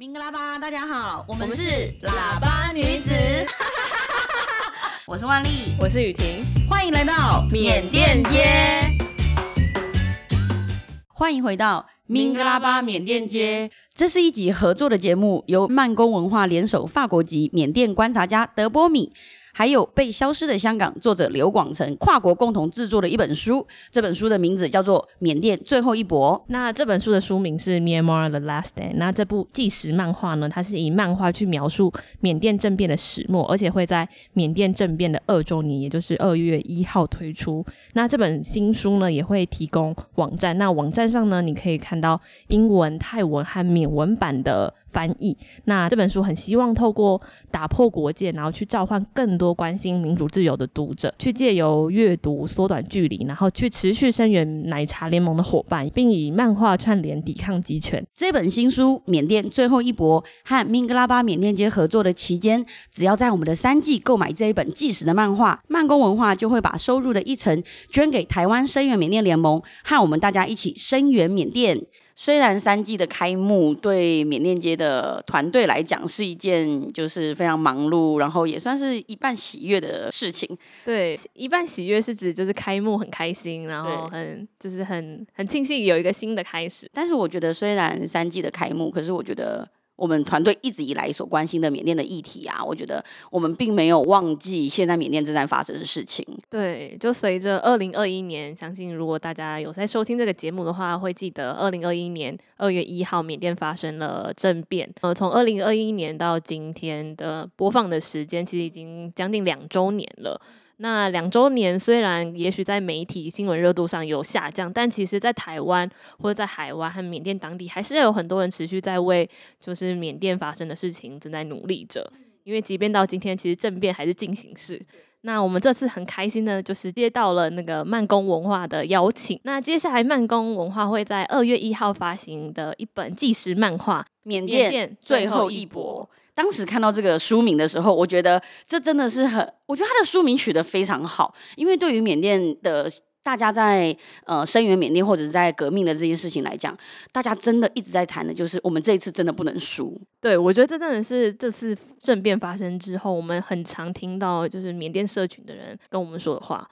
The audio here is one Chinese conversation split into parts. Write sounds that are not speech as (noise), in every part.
明格拉巴，大家好，我们是喇叭女子，(laughs) 我是万丽，我是雨婷，欢迎来到缅甸街，欢迎回到明格拉巴缅甸街，这是一集合作的节目，由曼工文化联手法国籍缅甸观察家德波米。还有被消失的香港作者刘广成跨国共同制作的一本书，这本书的名字叫做《缅甸最后一搏》。那这本书的书名是《Myanmar the Last Day》。那这部纪实漫画呢，它是以漫画去描述缅甸政变的始末，而且会在缅甸政变的二周年，也就是二月一号推出。那这本新书呢，也会提供网站。那网站上呢，你可以看到英文、泰文和缅文版的。翻译。那这本书很希望透过打破国界，然后去召唤更多关心民主自由的读者，去借由阅读缩短距离，然后去持续声援奶茶联盟的伙伴，并以漫画串联抵抗集权。这本新书《缅甸最后一搏》和明格拉巴缅甸街合作的期间，只要在我们的三季购买这一本纪实的漫画，慢工文化就会把收入的一成捐给台湾声援缅甸联盟，和我们大家一起声援缅甸。虽然三季的开幕对缅甸街的团队来讲是一件就是非常忙碌，然后也算是一半喜悦的事情。对，一半喜悦是指就是开幕很开心，然后很就是很很庆幸有一个新的开始。但是我觉得虽然三季的开幕，可是我觉得。我们团队一直以来所关心的缅甸的议题啊，我觉得我们并没有忘记现在缅甸正在发生的事情。对，就随着二零二一年，相信如果大家有在收听这个节目的话，会记得二零二一年二月一号缅甸发生了政变。呃，从二零二一年到今天的播放的时间，其实已经将近两周年了。那两周年虽然也许在媒体新闻热度上有下降，但其实，在台湾或者在海外和缅甸当地，还是有很多人持续在为就是缅甸发生的事情正在努力着。因为即便到今天，其实政变还是进行式。那我们这次很开心呢，就是接到了那个慢工文化的邀请。那接下来慢工文化会在二月一号发行的一本纪实漫画《缅甸最后一搏》。当时看到这个书名的时候，我觉得这真的是很，我觉得他的书名取得非常好，因为对于缅甸的大家在呃声援缅甸或者是在革命的这件事情来讲，大家真的一直在谈的就是我们这一次真的不能输。对，我觉得这真的是这次政变发生之后，我们很常听到就是缅甸社群的人跟我们说的话。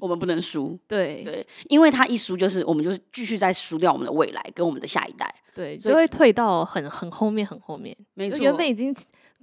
我们不能输，对对，因为他一输，就是我们就是继续在输掉我们的未来跟我们的下一代，对，就会退到很很后面，很后面。没错，原本已经。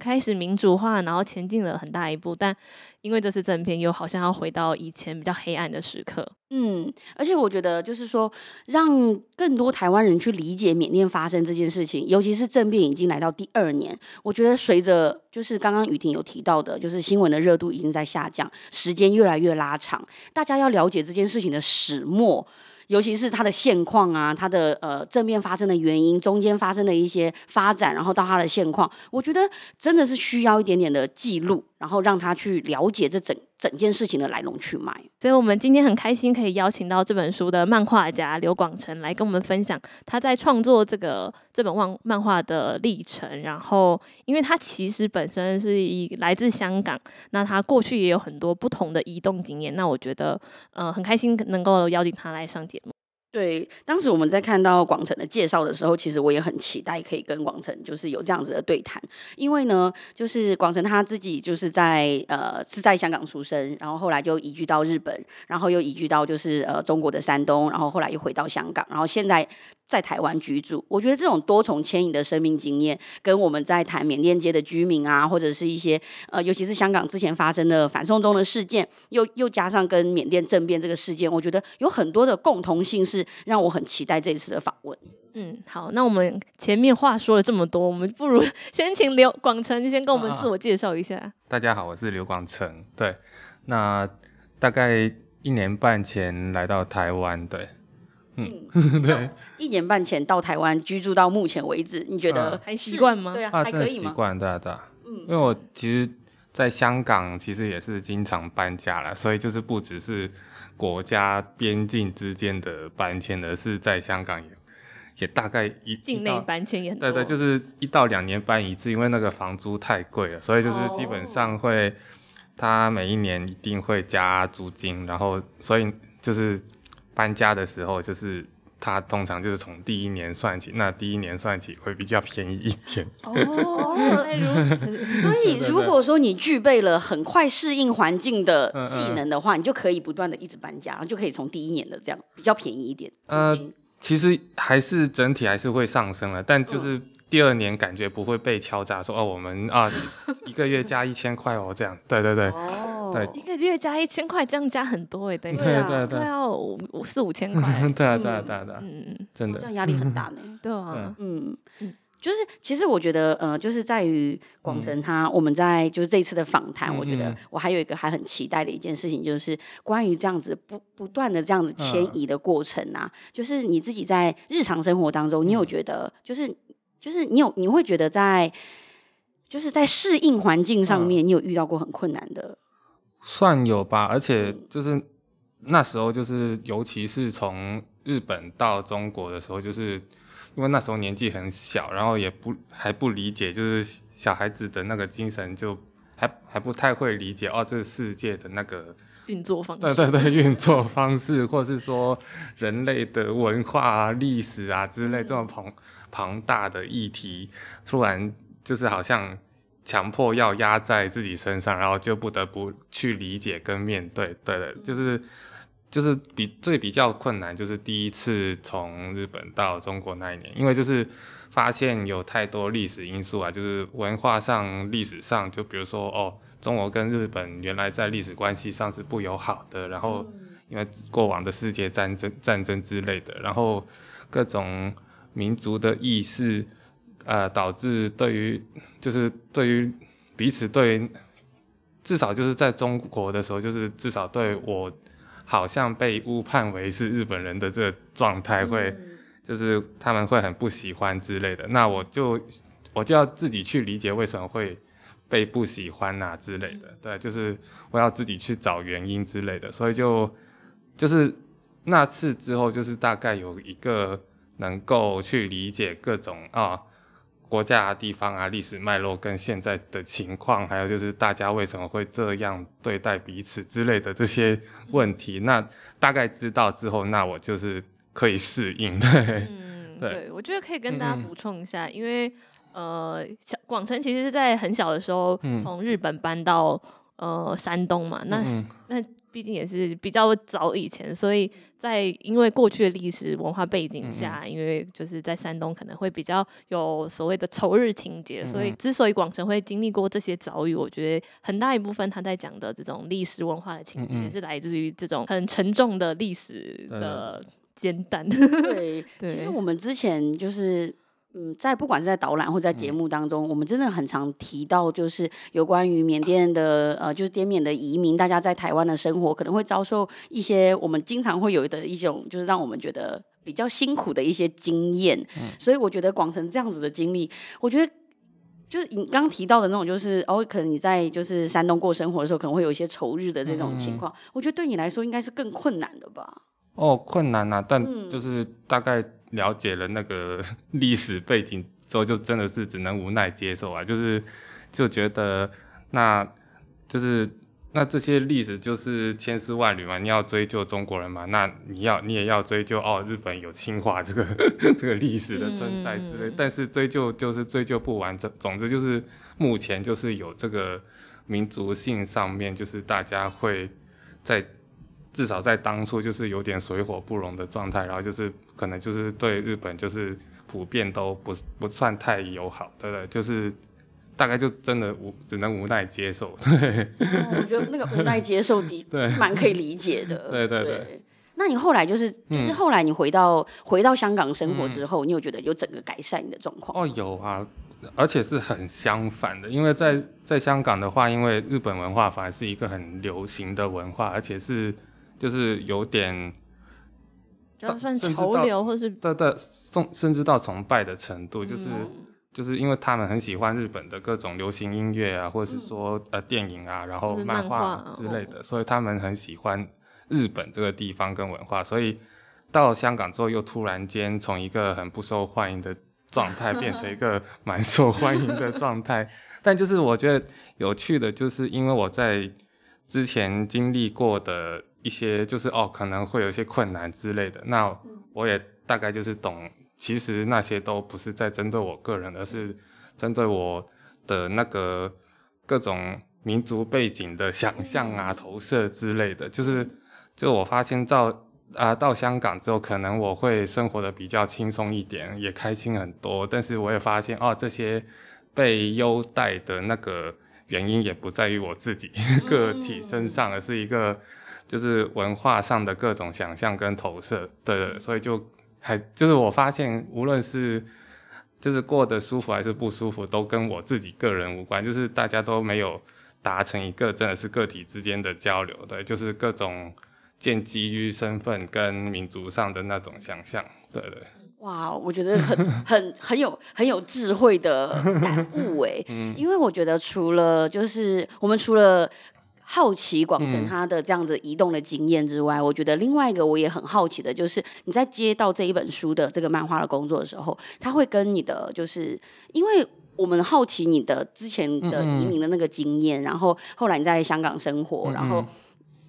开始民主化，然后前进了很大一步，但因为这次政变，又好像要回到以前比较黑暗的时刻。嗯，而且我觉得，就是说，让更多台湾人去理解缅甸发生这件事情，尤其是政变已经来到第二年，我觉得随着就是刚刚雨婷有提到的，就是新闻的热度已经在下降，时间越来越拉长，大家要了解这件事情的始末。尤其是它的现况啊，它的呃正面发生的原因，中间发生的一些发展，然后到它的现况，我觉得真的是需要一点点的记录，然后让他去了解这整整件事情的来龙去脉。所以我们今天很开心可以邀请到这本书的漫画家刘广成来跟我们分享他在创作这个这本漫漫画的历程。然后，因为他其实本身是一来自香港，那他过去也有很多不同的移动经验。那我觉得，呃，很开心能够邀请他来上节目。对，当时我们在看到广成的介绍的时候，其实我也很期待可以跟广成就是有这样子的对谈，因为呢，就是广成他自己就是在呃是在香港出生，然后后来就移居到日本，然后又移居到就是呃中国的山东，然后后来又回到香港，然后现在在台湾居住。我觉得这种多重牵引的生命经验，跟我们在谈缅甸街的居民啊，或者是一些呃尤其是香港之前发生的反送中的事件，又又加上跟缅甸政变这个事件，我觉得有很多的共同性是。让我很期待这一次的访问。嗯，好，那我们前面话说了这么多，我们不如 (laughs) 先请刘广成先跟我们自我介绍一下。啊，大家好，我是刘广成。对，那大概一年半前来到台湾。对，嗯，嗯 (laughs) 对，一年半前到台湾居住到目前为止，你觉得还习惯吗？对啊，啊还可以吗？习惯，对啊，对啊。嗯，因为我其实在香港其实也是经常搬家了，所以就是不只是。国家边境之间的搬迁，而是在香港也也大概一境内搬迁也很多，对对，就是一到两年搬一次，因为那个房租太贵了，所以就是基本上会，他每一年一定会加租金，然后所以就是搬家的时候就是它通常就是从第一年算起，那第一年算起会比较便宜一点。哦，原来如此。(laughs) 所以如果说你具备了很快适应环境的技能的话，嗯嗯，你就可以不断的一直搬家，然后就可以从第一年的这样比较便宜一点。呃，其实还是整体还是会上升了，但就是。嗯第二年感觉不会被敲诈，说哦，我们啊 (laughs) 一个月加一千块哦，这样，对对对，哦、对，一个月加一千块，这样加很多哎，对对对对，要五四五千块，(laughs) 对啊对啊对啊对啊，嗯嗯，真的，这样压力很大呢，对啊，嗯。嗯，就是其实我觉得呃，就是在于广成他，我们在就是这一次的访谈，我觉得我还有一个还很期待的一件事情，就是关于这样子不不断的这样子迁移的过程啊，就是你自己在日常生活当中，你有觉得就是。就是你有，你会觉得在，就是在适应环境上面，你有遇到过很困难的？算有吧，而且就是那时候，就是尤其是从日本到中国的时候，就是因为那时候年纪很小，然后也不还不理解，就是小孩子的那个精神，就还还不太会理解哦，这个世界的那个。运作方式，对对对，运作方式，或是说人类的文化啊、历史啊之类这么庞庞大的议题，突然就是好像强迫要压在自己身上，然后就不得不去理解跟面对。对的，就是就是比最比较困难，就是第一次从日本到中国那一年，因为就是发现有太多历史因素啊，就是文化上、历史上，就比如说哦。中国跟日本原来在历史关系上是不友好的，然后因为过往的世界战争、战争之类的，然后各种民族的意识，呃，导致对于就是对于彼此对，至少就是在中国的时候，就是至少对我好像被误判为是日本人的这个状态，会就是他们会很不喜欢之类的，那我就我就要自己去理解为什么会。被不喜欢啊之类的，对，就是我要自己去找原因之类的，所以就就是那次之后，就是大概有一个能够去理解各种啊国家啊地方啊历史脉络跟现在的情况，还有就是大家为什么会这样对待彼此之类的这些问题，那大概知道之后，那我就是可以适应。对，嗯，(laughs) 对，我觉得可以跟大家补充一下，嗯、因为。呃，小广成其实是在很小的时候从日本搬到、嗯、呃山东嘛，那那毕竟也是比较早以前，所以在因为过去的历史文化背景下，嗯嗯因为就是在山东可能会比较有所谓的仇日情节，所以之所以广成会经历过这些遭遇，我觉得很大一部分他在讲的这种历史文化的情节，是来自于这种很沉重的历史的煎蛋。(laughs) 对，对其实我们之前就是。嗯，在不管是在导览或在节目当中，嗯、我们真的很常提到，就是有关于缅甸的呃，就是滇缅的移民，大家在台湾的生活可能会遭受一些我们经常会有的一种，就是让我们觉得比较辛苦的一些经验。嗯、所以我觉得广成这样子的经历，我觉得就是你刚刚提到的那种，就是哦，可能你在就是山东过生活的时候，可能会有一些仇日的这种情况。嗯、我觉得对你来说应该是更困难的吧？哦，困难啊，但就是大概。了解了那个 (laughs) 历史背景之后，就真的是只能无奈接受啊，就是就觉得那，就是那这些历史就是千丝万缕嘛，你要追究中国人嘛，那你要你也要追究哦，日本有侵华这个 (laughs) 这个历史的存在之类，嗯、但是追究就是追究不完，总总之就是目前就是有这个民族性上面，就是大家会在。至少在当初就是有点水火不容的状态，然后就是可能就是对日本就是普遍都不不算太友好，对不对？就是大概就真的无只能无奈接受。对，(laughs) 哦、我觉得那个无奈接受的 (laughs) 是蛮可以理解的。对对对。对那你后来就是就是后来你回到、嗯、回到香港生活之后，你有觉得有整个改善你的状况？哦，有啊，而且是很相反的，因为在在香港的话，因为日本文化反而是一个很流行的文化，而且是。就是有点，就算潮流，或是对对，甚甚至到崇拜的程度，就是就是因为他们很喜欢日本的各种流行音乐啊，或者是说呃电影啊，然后漫画之类的，所以他们很喜欢日本这个地方跟文化，所以到香港之后，又突然间从一个很不受欢迎的状态变成一个 (laughs) 蛮受欢迎的状态。但就是我觉得有趣的，就是因为我在之前经历过的。一些就是哦，可能会有一些困难之类的。那我也大概就是懂，其实那些都不是在针对我个人，而是针对我的那个各种民族背景的想象啊、投射之类的。就是，就我发现到啊、呃，到香港之后，可能我会生活的比较轻松一点，也开心很多。但是我也发现，哦，这些被优待的那个原因，也不在于我自己 (laughs) 个体身上，而是一个。就是文化上的各种想象跟投射，对的，所以就还就是我发现，无论是就是过得舒服还是不舒服，都跟我自己个人无关，就是大家都没有达成一个真的是个体之间的交流，对，就是各种建基于身份跟民族上的那种想象，对对。哇，我觉得很很很有很有智慧的感悟哎，嗯，因为我觉得除了就是我们除了。好奇广成他的这样子移动的经验之外，嗯，我觉得另外一个我也很好奇的，就是你在接到这一本书的这个漫画的工作的时候，他会跟你的就是，因为我们好奇你的之前的移民的那个经验，嗯嗯，然后后来你在香港生活，然后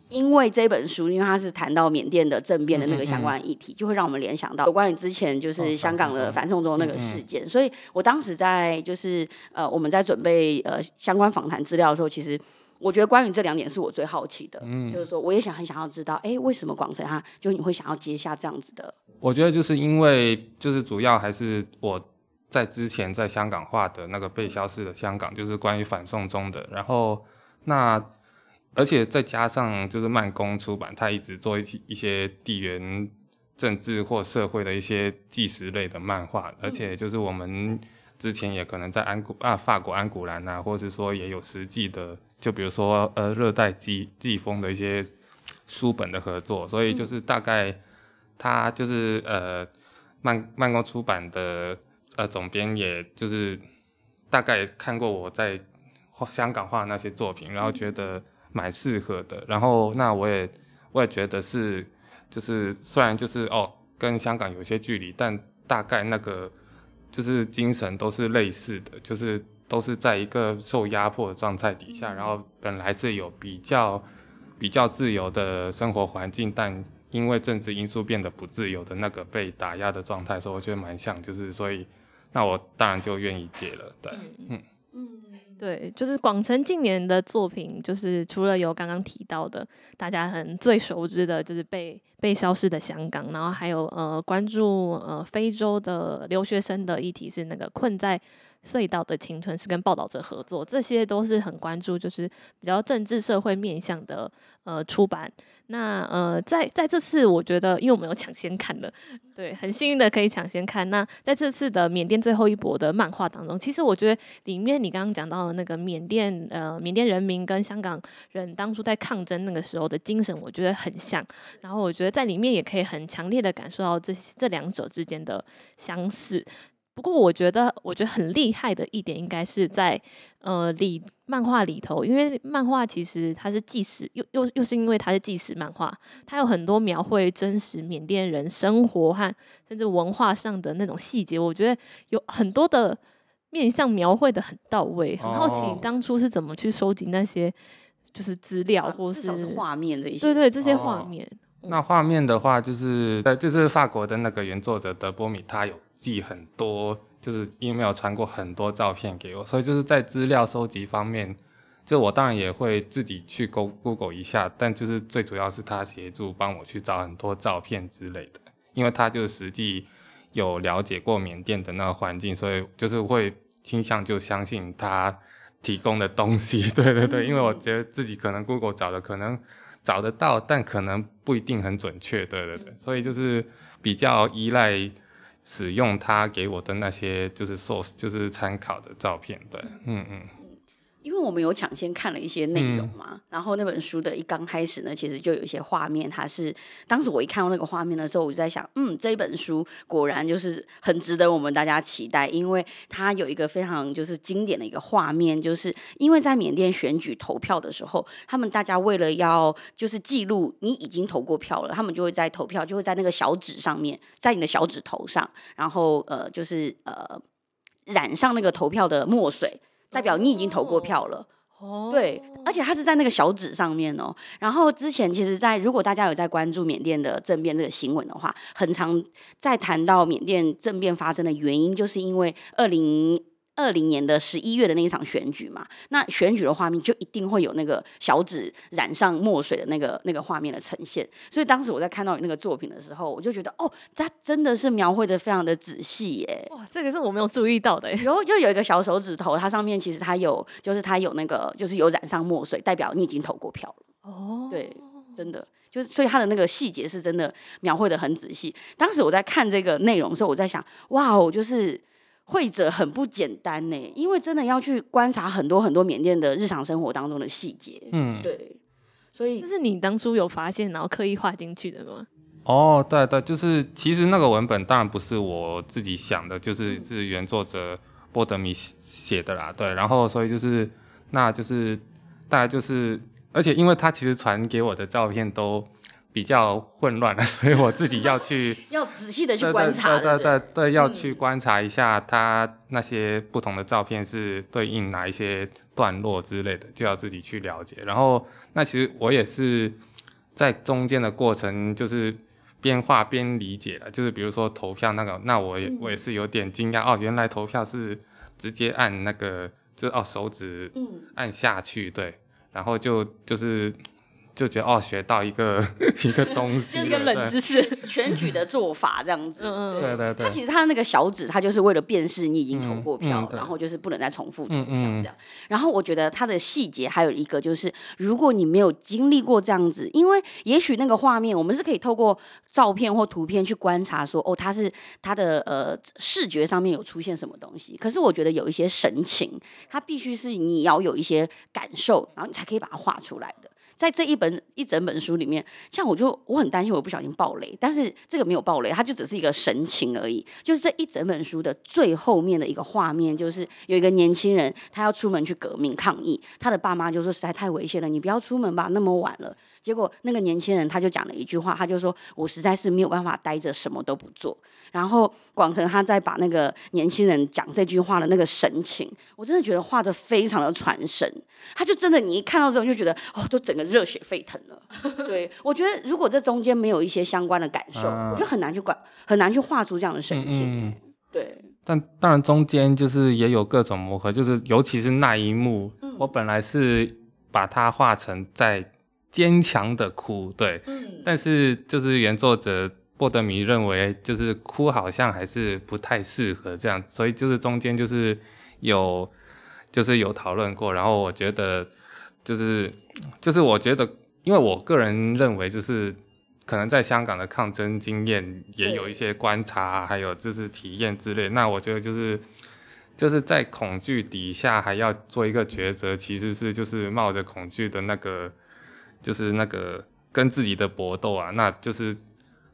因为这本书，因为它是谈到缅甸的政变的那个相关议题，就会让我们联想到有关于之前就是香港的反送中那个事件，哦，所以我当时在就是呃我们在准备呃相关访谈资料的时候，其实。我觉得关于这两点是我最好奇的，嗯，就是说我也想很想要知道，哎，为什么广成他就你会想要接下这样子的？我觉得就是因为就是主要还是我在之前在香港画的那个被消失的香港，就是关于反送中的，然后那而且再加上就是慢工出版，他一直做一些一些地缘政治或社会的一些纪实类的漫画，而且就是我们。之前也可能在安古啊，法国安古兰啊，或者是说也有实际的，就比如说呃热带季季风的一些书本的合作，所以就是大概他就是呃漫漫工出版的呃总编，也就是大概看过我在香港画那些作品，然后觉得蛮适合的，然后那我也我也觉得是就是虽然就是哦跟香港有些距离，但大概那个。就是精神都是类似的，就是都是在一个受压迫的状态底下，然后本来是有比较比较自由的生活环境，但因为政治因素变得不自由的那个被打压的状态，所以我觉得蛮像，就是所以那我当然就愿意接了，对，嗯。对，就是广成近年的作品，就是除了有刚刚提到的，大家很最熟知的，就是被被消失的香港，然后还有呃关注呃非洲的留学生的议题，是那个困在。隧道的青春是跟报道者合作，这些都是很关注，就是比较政治社会面向的呃出版。那呃，在在这次我觉得，因为我们有抢先看了，对，很幸运的可以抢先看。那在这次的缅甸最后一搏的漫画当中，其实我觉得里面你刚刚讲到的那个缅甸呃缅甸人民跟香港人当初在抗争那个时候的精神，我觉得很像。然后我觉得在里面也可以很强烈的感受到这这两者之间的相似。不过我觉得，我觉得很厉害的一点，应该是在呃里漫画里头，因为漫画其实它是纪实，又又又是因为它是纪实漫画，它有很多描绘真实缅甸人生活和甚至文化上的那种细节，我觉得有很多的面向描绘的很到位。很好奇当初是怎么去收集那些就是资料，或是画面的一些，对对，这些画面。哦，那画面的话，就是呃，就是法国的那个原作者德波米，他有。寄很多，就是 email 传过很多照片给我，所以就是在资料收集方面，就我当然也会自己去 Go Google 一下，但就是最主要是他协助帮我去找很多照片之类的，因为他就是实际有了解过缅甸的那个环境，所以就是会倾向就相信他提供的东西。(laughs) 对对对，因为我觉得自己可能 Google 找的可能找得到，但可能不一定很准确。对对对，所以就是比较依赖。使用他给我的那些就是 source，就是参考的照片，对，嗯嗯。因为我们有抢先看了一些内容嘛，嗯，然后那本书的一刚开始呢，其实就有一些画面，它是当时我一看到那个画面的时候，我就在想，嗯，这本书果然就是很值得我们大家期待，因为它有一个非常就是经典的一个画面，就是因为在缅甸选举投票的时候，他们大家为了要就是记录你已经投过票了，他们就会在投票就会在那个小纸上面，在你的小指头上，然后呃就是呃染上那个投票的墨水。代表你已经投过票了，哦，对，而且它是在那个小纸上面哦。然后之前其实，在如果大家有在关注缅甸的政变这个新闻的话，很常在谈到缅甸政变发生的原因，就是因为二零。二零年的十一月的那一场选举嘛，那选举的画面就一定会有那个小指染上墨水的那个那个画面的呈现。所以当时我在看到你那个作品的时候，我就觉得哦，它真的是描绘的非常的仔细耶。哇，这个是我没有注意到的。然后又有一个小手指头，它上面其实它有，就是它有那个，就是有染上墨水，代表你已经投过票了。哦，对，真的就是，所以它的那个细节是真的描绘的很仔细。当时我在看这个内容的时候，我在想，哇哦，就是。绘者很不简单呢，因为真的要去观察很多很多缅甸的日常生活当中的细节。嗯，对，所以这是你当初有发现，然后刻意画进去的吗？哦，对对，就是其实那个文本当然不是我自己想的，就是是原作者波德米写的啦。对，然后所以就是那就是大概就是，而且因为他其实传给我的照片都。比较混乱了，(laughs) 所以我自己要去 (laughs) 要仔细的去观察，对对对要去观察一下它那些不同的照片是对应哪一些段落之类的，就要自己去了解。然后那其实我也是在中间的过程，就是边画边理解了。就是比如说投票那个，那我也我也是有点惊讶哦，原来投票是直接按那个，就哦手指按下去，对，然后就就是。就觉得哦，学到一个 (laughs) 一个东西，就是个冷知识，选举的做法这样子。嗯对对对。他其实它的那个小纸，他就是为了辨识你已经投过票，然后就是不能再重复投票这样。然后我觉得他的细节还有一个就是，如果你没有经历过这样子，因为也许那个画面我们是可以透过照片或图片去观察说，哦，他是他的呃视觉上面有出现什么东西。可是我觉得有一些神情，它必须是你要有一些感受，然后你才可以把它画出来的。在这一本一整本书里面，像我就我很担心我不小心爆雷，但是这个没有爆雷，它就只是一个神情而已。就是这一整本书的最后面的一个画面，就是有一个年轻人，他要出门去革命抗议，他的爸妈就说实在太危险了，你不要出门吧，那么晚了。结果那个年轻人他就讲了一句话，他就说：“我实在是没有办法待着什么都不做。”然后广成他在把那个年轻人讲这句话的那个神情，我真的觉得画的非常的传神。他就真的你一看到之后就觉得哦，都整个热血沸腾了。(laughs) 对，我觉得如果这中间没有一些相关的感受，啊、我觉得很难去管，很难去画出这样的神情。嗯嗯对，但当然中间就是也有各种磨合，就是尤其是那一幕，嗯、我本来是把它画成在。坚强的哭，对，嗯，但是就是原作者波德米认为，就是哭好像还是不太适合这样，所以就是中间就是有，就是有讨论过，然后我觉得就是就是我觉得，因为我个人认为，就是可能在香港的抗争经验也有一些观察，还有就是体验之类，那我觉得就是就是在恐惧底下还要做一个抉择，其实是就是冒着恐惧的那个。就是那个跟自己的搏斗啊，那就是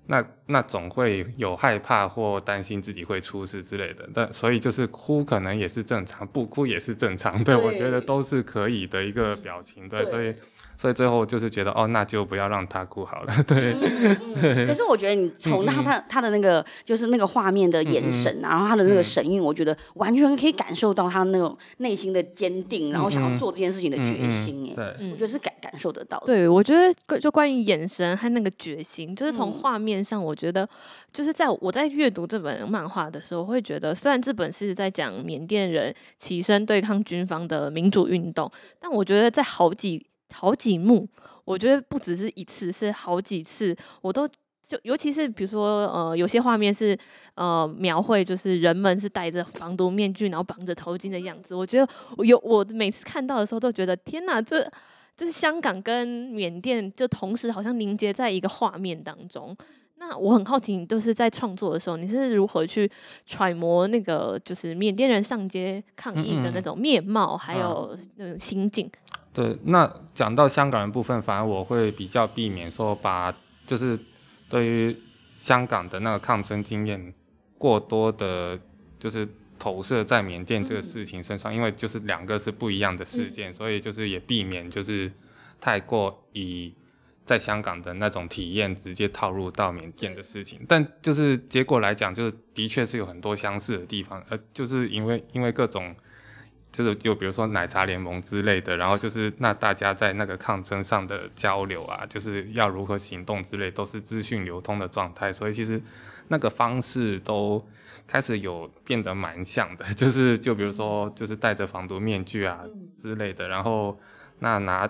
那那总会有害怕或担心自己会出事之类的，但所以就是哭可能也是正常，不哭也是正常，对，对我觉得都是可以的一个表情，对，对所以。所以最后就是觉得哦，那就不要让他哭好了。(laughs) 对，嗯嗯、可是我觉得你从他他他的那个就是那个画面的眼神，嗯、然后他的那个神韵，嗯、我觉得完全可以感受到他那种内心的坚定，嗯、然后想要做这件事情的决心。哎、嗯，对，我觉得是感感受得到的。对，我觉得就关于眼神和那个决心，就是从画面上，我觉得就是在我在阅读这本漫画的时候，我会觉得虽然这本是在讲缅甸人起身对抗军方的民主运动，但我觉得在好几。好几幕，我觉得不只是一次，是好几次，我都就尤其是比如说，呃，有些画面是呃描绘，就是人们是戴着防毒面具，然后绑着头巾的样子。我觉得我有我每次看到的时候，都觉得天哪，这就是香港跟缅甸就同时好像凝结在一个画面当中。那我很好奇，你都是在创作的时候，你是如何去揣摩那个就是缅甸人上街抗议的那种面貌，还有那种心境？对，那讲到香港人部分，反而我会比较避免说把就是对于香港的那个抗争经验过多的，就是投射在缅甸这个事情身上，嗯、因为就是两个是不一样的事件，嗯、所以就是也避免就是太过以在香港的那种体验直接套入到缅甸的事情，但就是结果来讲，就是的确是有很多相似的地方，呃，就是因为因为各种。就是就比如说奶茶联盟之类的，然后就是那大家在那个抗争上的交流啊，就是要如何行动之类，都是资讯流通的状态，所以其实那个方式都开始有变得蛮像的，就是就比如说就是戴着防毒面具啊之类的，然后那拿。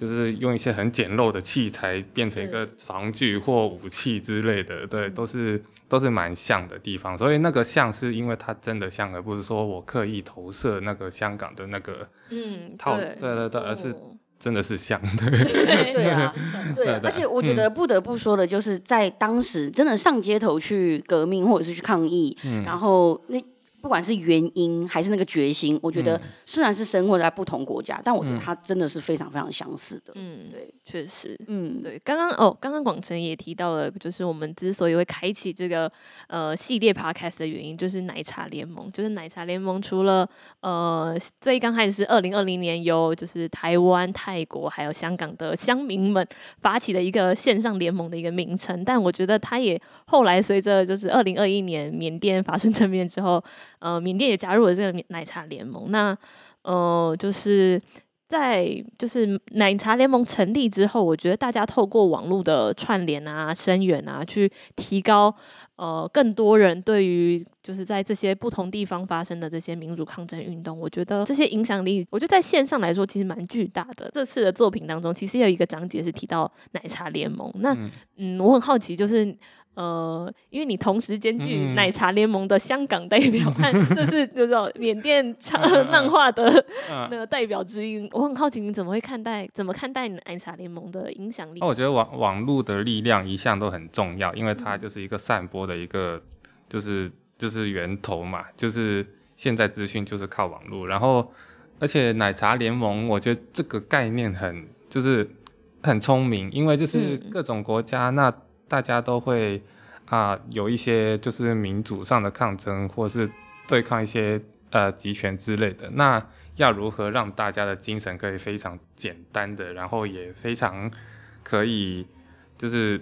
就是用一些很简陋的器材变成一个防具或武器之类的，对，都是都是蛮像的地方。所以那个像是因为它真的像，而不是说我刻意投射那个香港的那个嗯套，对对对，而是真的是像，(laughs) (laughs) 对对啊，对。而且我觉得不得不说的，就是在当时真的上街头去革命或者是去抗议，然后那。不管是原因还是那个决心，我觉得虽然是生活在不同国家，嗯、但我觉得它真的是非常非常相似的。嗯，对，确实，嗯，对。刚刚哦，刚刚广成也提到了，就是我们之所以会开启这个呃系列 podcast 的原因，就是奶茶联盟。就是奶茶联盟除了呃最刚开始是二零二零年由就是台湾、泰国还有香港的乡民们发起的一个线上联盟的一个名称，但我觉得它也后来随着就是二零二一年缅甸发生政变之后。呃，缅甸也加入了这个奶茶联盟。那呃，就是在就是奶茶联盟成立之后，我觉得大家透过网络的串联啊、声援啊，去提高呃更多人对于就是在这些不同地方发生的这些民主抗争运动，我觉得这些影响力，我觉得在线上来说其实蛮巨大的。这次的作品当中，其实有一个章节是提到奶茶联盟。那嗯，嗯，我很好奇，就是。呃，因为你同时兼具奶茶联盟的香港代表，和 (laughs) 这是这种缅甸插漫画的 (laughs) 那个代表之一，我很好奇你怎么会看待，怎么看待奶茶联盟的影响力？我觉得网网络的力量一向都很重要，因为它就是一个散播的一个，就是就是源头嘛，就是现在资讯就是靠网络，然后而且奶茶联盟，我觉得这个概念很就是很聪明，因为就是各种国家那。大家都会啊、呃，有一些就是民主上的抗争，或是对抗一些呃集权之类的。那要如何让大家的精神可以非常简单的，然后也非常可以就是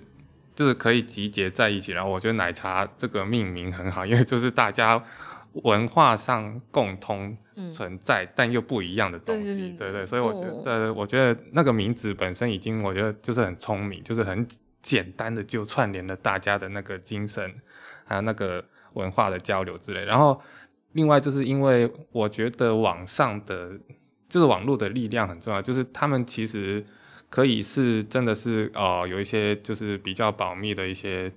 就是可以集结在一起。然后我觉得奶茶这个命名很好，因为就是大家文化上共通存在，嗯、但又不一样的东西。对，对对，所以我觉得，哦、我觉得那个名字本身已经，我觉得就是很聪明，就是很。简单的就串联了大家的那个精神，还有那个文化的交流之类。然后，另外就是因为我觉得网上的，就是网络的力量很重要，就是他们其实可以是真的是哦、呃，有一些就是比较保密的一些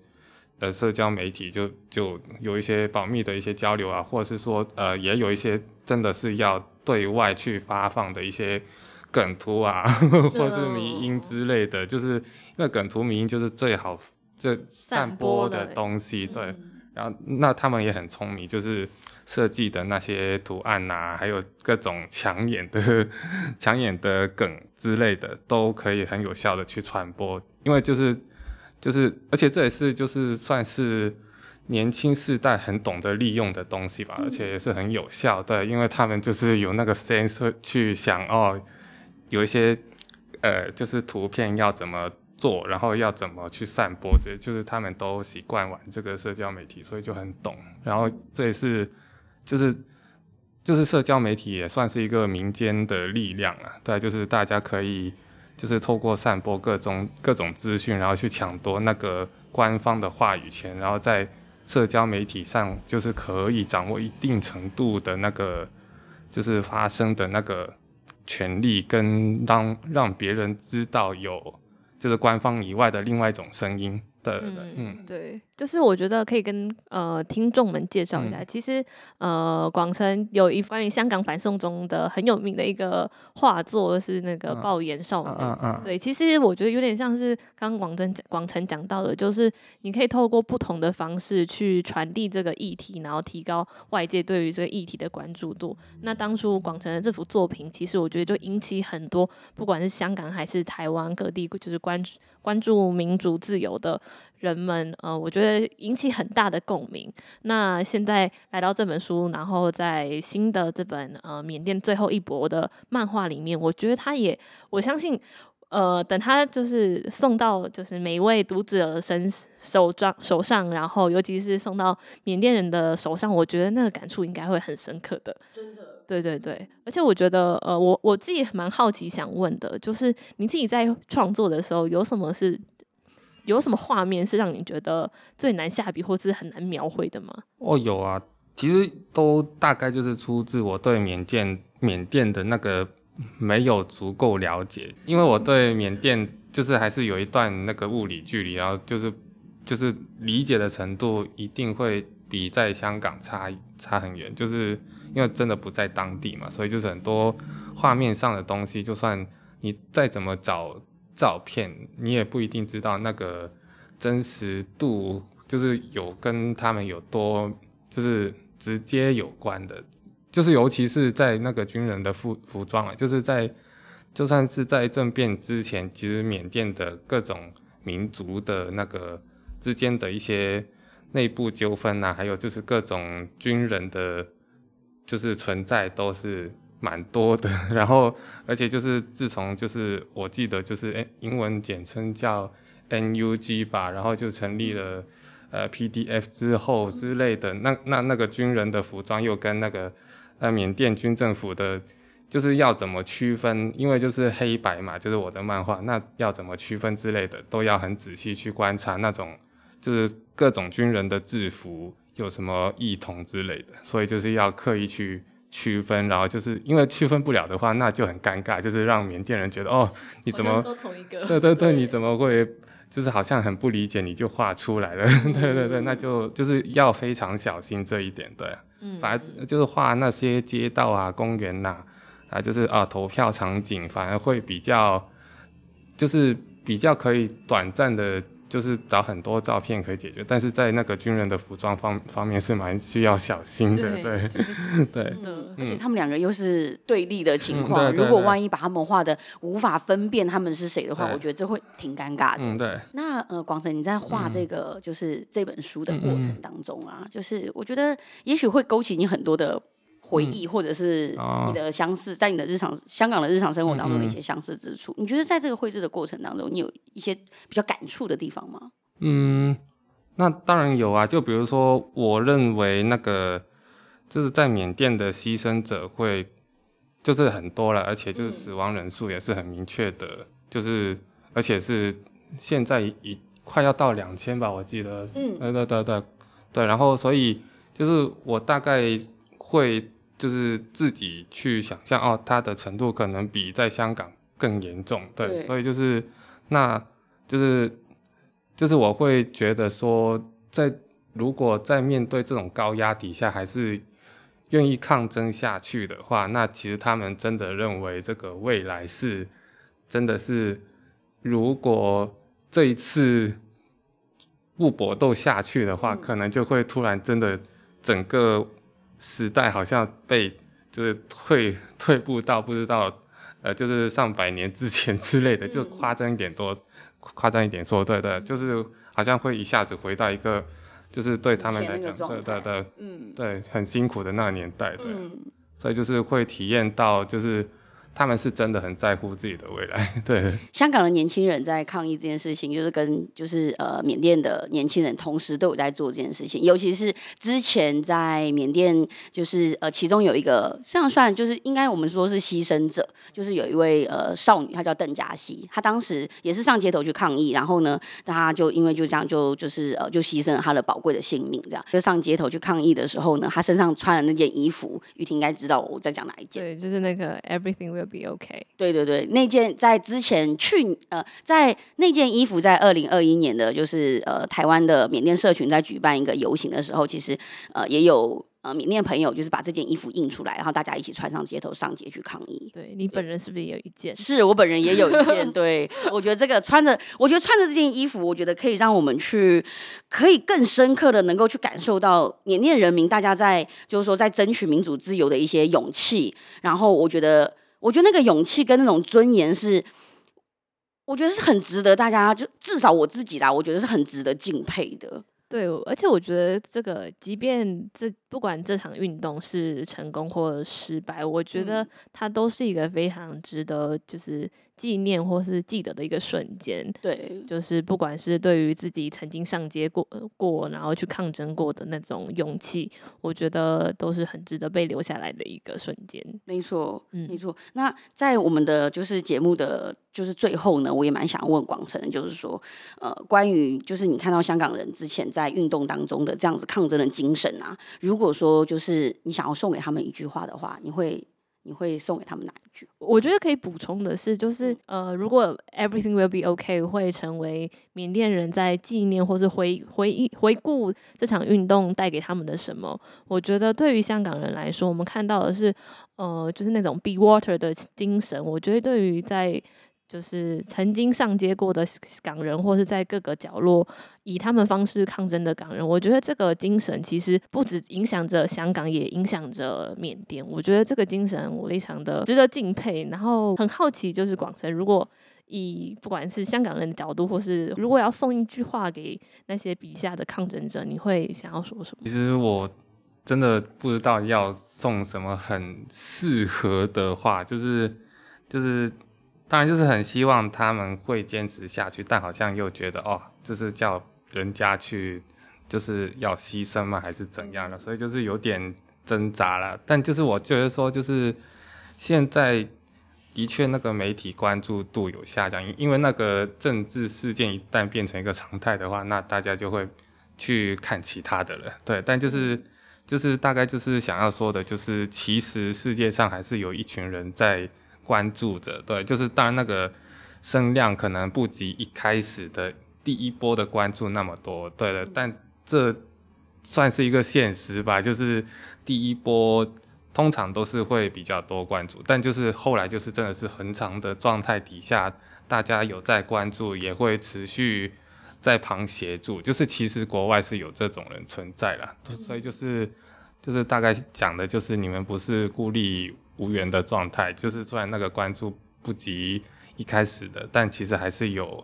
呃社交媒体，就就有一些保密的一些交流啊，或者是说呃也有一些真的是要对外去发放的一些。梗图啊，(laughs) 或是迷因之类的，就是因为梗图迷因就是最好这散播的东西，对。然后那他们也很聪明，就是设计的那些图案啊，还有各种抢眼的 (laughs) 抢眼的梗之类的，都可以很有效的去传播。因为就是就是，而且这也是就是算是年轻世代很懂得利用的东西吧，而且也是很有效对，因为他们就是有那个 sense 去想哦。有一些，呃，就是图片要怎么做，然后要怎么去散播，这就是他们都习惯玩这个社交媒体，所以就很懂。然后这也是，就是，就是社交媒体也算是一个民间的力量啊。对，就是大家可以，就是透过散播各种各种资讯，然后去抢夺那个官方的话语权，然后在社交媒体上就是可以掌握一定程度的那个，就是发生的那个。权利跟让让别人知道有，就是官方以外的另外一种声音。对对对，嗯，对，就是我觉得可以跟呃听众们介绍一下，嗯、其实呃广成有一关于香港反送中的很有名的一个画作，是那个《爆炎少女》嗯。嗯嗯。对，其实我觉得有点像是刚刚广成广成讲到的，就是你可以透过不同的方式去传递这个议题，然后提高外界对于这个议题的关注度。那当初广成的这幅作品，其实我觉得就引起很多，不管是香港还是台湾各地，就是关注。关注民主自由的人们，呃，我觉得引起很大的共鸣。那现在来到这本书，然后在新的这本呃缅甸最后一搏的漫画里面，我觉得他也，我相信，呃，等他就是送到就是每一位读者身手装手上，然后尤其是送到缅甸人的手上，我觉得那个感触应该会很深刻的。真的。对对对，而且我觉得，呃，我我自己蛮好奇，想问的，就是你自己在创作的时候，有什么是有什么画面是让你觉得最难下笔或是很难描绘的吗？哦，有啊，其实都大概就是出自我对缅甸缅甸的那个没有足够了解，因为我对缅甸就是还是有一段那个物理距离，然后就是就是理解的程度一定会比在香港差差很远，就是。因为真的不在当地嘛，所以就是很多画面上的东西，就算你再怎么找照片，你也不一定知道那个真实度，就是有跟他们有多就是直接有关的，就是尤其是在那个军人的服服装啊，就是在就算是在政变之前，其实缅甸的各种民族的那个之间的一些内部纠纷啊，还有就是各种军人的。就是存在都是蛮多的，(laughs) 然后而且就是自从就是我记得就是诶英文简称叫 NUG 吧，然后就成立了呃 PDF 之后之类的，那那那个军人的服装又跟那个呃缅甸军政府的，就是要怎么区分？因为就是黑白嘛，就是我的漫画，那要怎么区分之类的，都要很仔细去观察那种就是各种军人的制服。有什么异同之类的，所以就是要刻意去区分，然后就是因为区分不了的话，那就很尴尬，就是让缅甸人觉得哦，你怎么都同一个？对对对，你怎么会就是好像很不理解你就画出来了？嗯、(laughs) 对对对，那就就是要非常小心这一点，对，嗯，反而就是画那些街道啊、公园呐啊，啊，就是啊投票场景，反而会比较就是比较可以短暂的。就是找很多照片可以解决，但是在那个军人的服装方方面是蛮需要小心的，对对对，而且他们两个又是对立的情况，嗯、如果万一把他们画的无法分辨他们是谁的话，我觉得这会挺尴尬的。嗯，对。那呃，广成你在画这个就是这本书的过程当中啊，嗯、就是我觉得也许会勾起你很多的。回忆，或者是你的相似，在你的日常香港的日常生活当中的一些相似之处，你觉得在这个绘制的过程当中，你有一些比较感触的地方吗？嗯，那当然有啊。就比如说，我认为那个就是在缅甸的牺牲者会就是很多了，而且就是死亡人数也是很明确的，就是而且是现在已快要到两千吧，我记得。嗯，对对对对对。然后，所以就是我大概会。就是自己去想象哦，它的程度可能比在香港更严重，对，对，所以就是，那就是，就是我会觉得说，在如果在面对这种高压底下，还是愿意抗争下去的话，那其实他们真的认为这个未来是，真的是，如果这一次不搏斗下去的话，嗯，可能就会突然真的整个。时代好像被就是退退步到不知道，呃，就是上百年之前之类的，就夸张一点多，夸张一点说，对对，就是好像会一下子回到一个，就是对他们来讲，对对对，嗯，对，很辛苦的那个年代，对，所以就是会体验到就是。他们是真的很在乎自己的未来。(laughs) 对，香港的年轻人在抗议这件事情，就是跟就是呃缅甸的年轻人同时都有在做这件事情。尤其是之前在缅甸，就是呃其中有一个这样算就是应该我们说是牺牲者，就是有一位呃少女，她叫邓佳希，她当时也是上街头去抗议，然后呢，她就因为就这样就就是呃就牺牲了她的宝贵的性命，这样就上街头去抗议的时候呢，她身上穿的那件衣服，玉婷应该知道我在讲哪一件，对，就是那个 Everything Will be OK，对对对，那件在之前去呃，在那件衣服在二零二一年的，就是呃台湾的缅甸社群在举办一个游行的时候，其实呃也有呃缅甸朋友就是把这件衣服印出来，然后大家一起穿上街头上街去抗议。对，你本人是不是也有一件？是我本人也有一件。(laughs) 对，我觉得这个穿着，我觉得穿着这件衣服，我觉得可以让我们去可以更深刻的能够去感受到缅甸人民大家在就是说在争取民主自由的一些勇气，然后我觉得。我觉得那个勇气跟那种尊严是，我觉得是很值得大家，就至少我自己啦，我觉得是很值得敬佩的。对，而且我觉得这个，即便这不管这场运动是成功或失败，我觉得它都是一个非常值得就是纪念或是记得的一个瞬间。对，就是不管是对于自己曾经上街过过，然后去抗争过的那种勇气，我觉得都是很值得被留下来的一个瞬间。没错，嗯，没错。那在我们的就是节目的就是最后呢，我也蛮想问广成，就是说，呃，关于就是你看到香港人之前在在运动当中的这样子抗争的精神啊，如果说就是你想要送给他们一句话的话，你会你会送给他们哪一句？我觉得可以补充的是，就是呃，如果 Everything will be okay 会成为缅甸人在纪念或是回回忆回顾这场运动带给他们的什么？我觉得对于香港人来说，我们看到的是呃，就是那种 Be Water 的精神。我觉得对于在就是曾经上街过的港人，或是在各个角落以他们方式抗争的港人，我觉得这个精神其实不止影响着香港，也影响着缅甸。我觉得这个精神我非常的值得敬佩。然后很好奇，就是广成，如果以不管是香港人的角度，或是如果要送一句话给那些笔下的抗争者，你会想要说什么？其实我真的不知道要送什么很适合的话，就是就是。当然就是很希望他们会坚持下去，但好像又觉得哦，就是叫人家去，就是要牺牲吗？还是怎样的？所以就是有点挣扎了。但就是我觉得说，就是现在的确那个媒体关注度有下降，因为那个政治事件一旦变成一个常态的话，那大家就会去看其他的了。对，但就是就是大概就是想要说的，就是其实世界上还是有一群人在。关注着，对，就是当然那个声量可能不及一开始的第一波的关注那么多，对的，但这算是一个现实吧，就是第一波通常都是会比较多关注，但就是后来就是真的是很长的状态底下，大家有在关注，也会持续在旁协助，就是其实国外是有这种人存在啦，所以就是就是大概讲的就是你们不是孤立无缘的状态，就是虽然那个关注不及一开始的，但其实还是有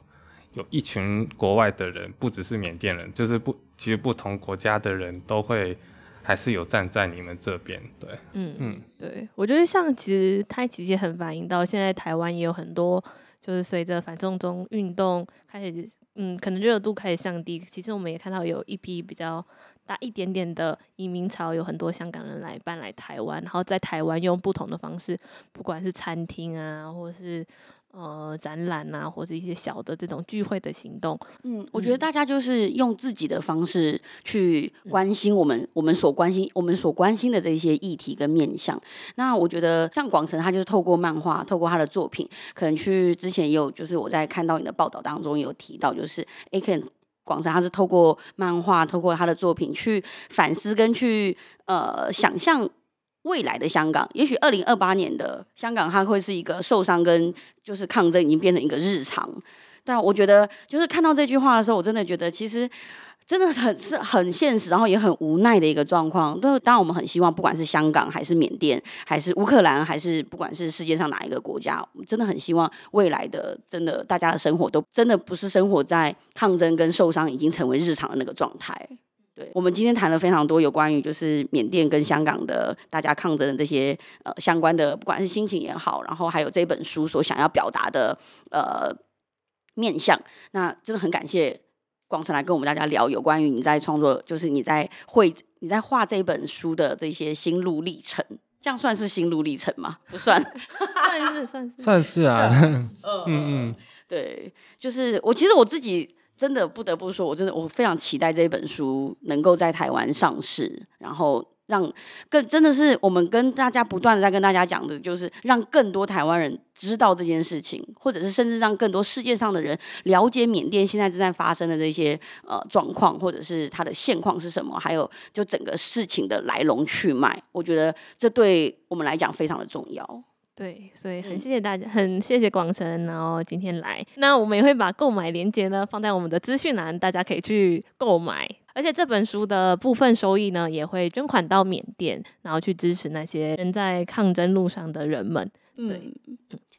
有一群国外的人，不只是缅甸人，就是不其实不同国家的人都会还是有站在你们这边。对，嗯嗯，对，我觉得像其实它其实很反映到现在台湾也有很多，就是随着反送中运动开始，嗯，可能热度开始降低，其实我们也看到有一批比较。大一点点的移民潮，有很多香港人来搬来台湾，然后在台湾用不同的方式，不管是餐厅啊，或是呃展览啊，或者一些小的这种聚会的行动。嗯，我觉得大家就是用自己的方式去关心我们，嗯、我们所关心、我们所关心的这些议题跟面向。那我觉得像广成，他就是透过漫画，透过他的作品，可能去之前也有，就是我在看到你的报道当中有提到，就是 A K。广成他是透过漫画，透过他的作品去反思跟去呃想象未来的香港。也许二零二八年的香港，它会是一个受伤跟就是抗争已经变成一个日常。但我觉得，就是看到这句话的时候，我真的觉得其实。真的很是很现实，然后也很无奈的一个状况。但是当然，我们很希望，不管是香港，还是缅甸，还是乌克兰，还是不管是世界上哪一个国家，我们真的很希望未来的真的大家的生活都真的不是生活在抗争跟受伤已经成为日常的那个状态。对，我们今天谈了非常多有关于就是缅甸跟香港的大家抗争的这些呃相关的，不管是心情也好，然后还有这本书所想要表达的呃面向，那真的很感谢。广成来跟我们大家聊有关于你在创作，就是你在绘、你在画这本书的这些心路历程，这样算是心路历程吗？不算，(laughs) 算是算是算是啊。(laughs) 嗯嗯，对，就是我其实我自己真的不得不说，我真的我非常期待这本书能够在台湾上市，然后。让更真的是我们跟大家不断的在跟大家讲的，就是让更多台湾人知道这件事情，或者是甚至让更多世界上的人了解缅甸现在正在发生的这些呃状况，或者是它的现况是什么，还有就整个事情的来龙去脉。我觉得这对我们来讲非常的重要。对，所以很谢谢大家，很谢谢广成，然后今天来。那我们也会把购买链接呢放在我们的资讯栏，大家可以去购买。而且这本书的部分收益呢，也会捐款到缅甸，然后去支持那些人在抗争路上的人们。嗯，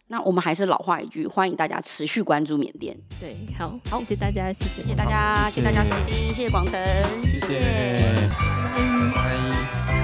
那我们还是老话一句，欢迎大家持续关注缅甸。对，好，好，谢谢大家，谢谢，谢谢大家，谢谢大家收听，谢谢广城，谢谢，拜。